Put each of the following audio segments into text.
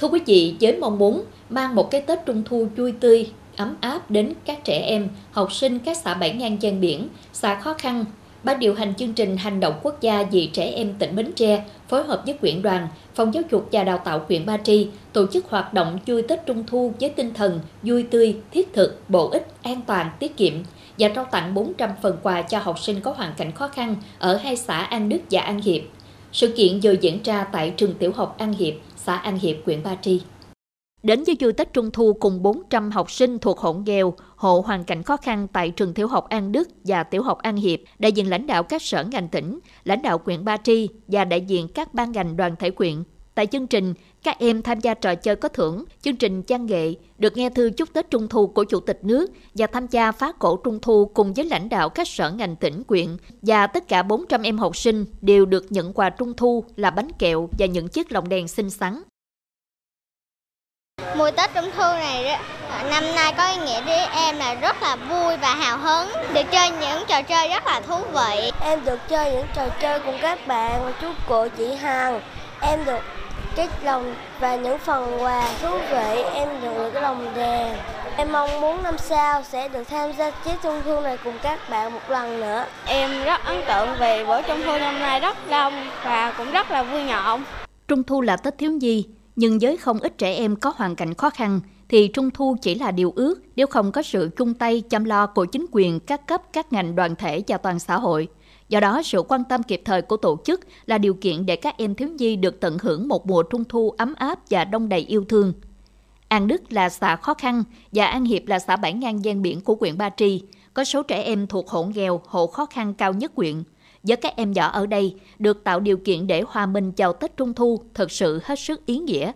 Thưa quý vị, với mong muốn mang một cái Tết Trung Thu vui tươi, ấm áp đến các trẻ em, học sinh các xã bản ngang gian biển, xã khó khăn, Ban điều hành chương trình hành động quốc gia vì trẻ em tỉnh Bến Tre phối hợp với quyện đoàn, phòng giáo dục và đào tạo huyện Ba Tri tổ chức hoạt động vui Tết Trung Thu với tinh thần vui tươi, thiết thực, bổ ích, an toàn, tiết kiệm và trao tặng 400 phần quà cho học sinh có hoàn cảnh khó khăn ở hai xã An Đức và An Hiệp. Sự kiện vừa diễn ra tại trường tiểu học An Hiệp, xã An Hiệp, huyện Ba Tri. Đến với du Tết Trung Thu cùng 400 học sinh thuộc hộ nghèo, hộ hoàn cảnh khó khăn tại trường tiểu học An Đức và tiểu học An Hiệp, đại diện lãnh đạo các sở ngành tỉnh, lãnh đạo huyện Ba Tri và đại diện các ban ngành đoàn thể quyện. Tại chương trình, các em tham gia trò chơi có thưởng, chương trình văn nghệ, được nghe thư chúc Tết Trung Thu của Chủ tịch nước và tham gia phá cổ Trung Thu cùng với lãnh đạo các sở ngành tỉnh quyện. Và tất cả 400 em học sinh đều được nhận quà Trung Thu là bánh kẹo và những chiếc lồng đèn xinh xắn. Mùa Tết Trung Thu này năm nay có ý nghĩa với em là rất là vui và hào hứng, được chơi những trò chơi rất là thú vị. Em được chơi những trò chơi cùng các bạn và chú cụ chị Hằng. Em được cái lồng và những phần quà thú vị, em được cái lồng đèn. Em mong muốn năm sau sẽ được tham gia chiếc trung thu này cùng các bạn một lần nữa. Em rất ấn tượng vì bữa trung thu năm nay rất đông và cũng rất là vui nhộn. Trung thu là Tết thiếu nhi, nhưng với không ít trẻ em có hoàn cảnh khó khăn thì Trung thu chỉ là điều ước nếu không có sự chung tay chăm lo của chính quyền, các cấp, các ngành đoàn thể và toàn xã hội. Do đó, sự quan tâm kịp thời của tổ chức là điều kiện để các em thiếu nhi được tận hưởng một mùa trung thu ấm áp và đông đầy yêu thương. An Đức là xã khó khăn và An Hiệp là xã bản ngang gian biển của huyện Ba Tri, có số trẻ em thuộc hộ nghèo, hộ khó khăn cao nhất huyện. Với các em nhỏ ở đây, được tạo điều kiện để hòa mình chào Tết Trung Thu thật sự hết sức ý nghĩa.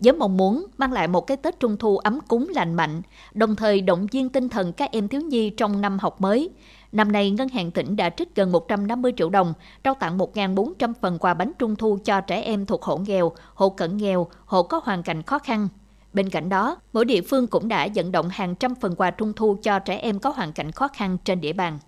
Với mong muốn mang lại một cái Tết Trung Thu ấm cúng lành mạnh, đồng thời động viên tinh thần các em thiếu nhi trong năm học mới. Năm nay, Ngân hàng tỉnh đã trích gần 150 triệu đồng, trao tặng 1.400 phần quà bánh Trung Thu cho trẻ em thuộc hộ nghèo, hộ cận nghèo, hộ có hoàn cảnh khó khăn. Bên cạnh đó, mỗi địa phương cũng đã vận động hàng trăm phần quà Trung Thu cho trẻ em có hoàn cảnh khó khăn trên địa bàn.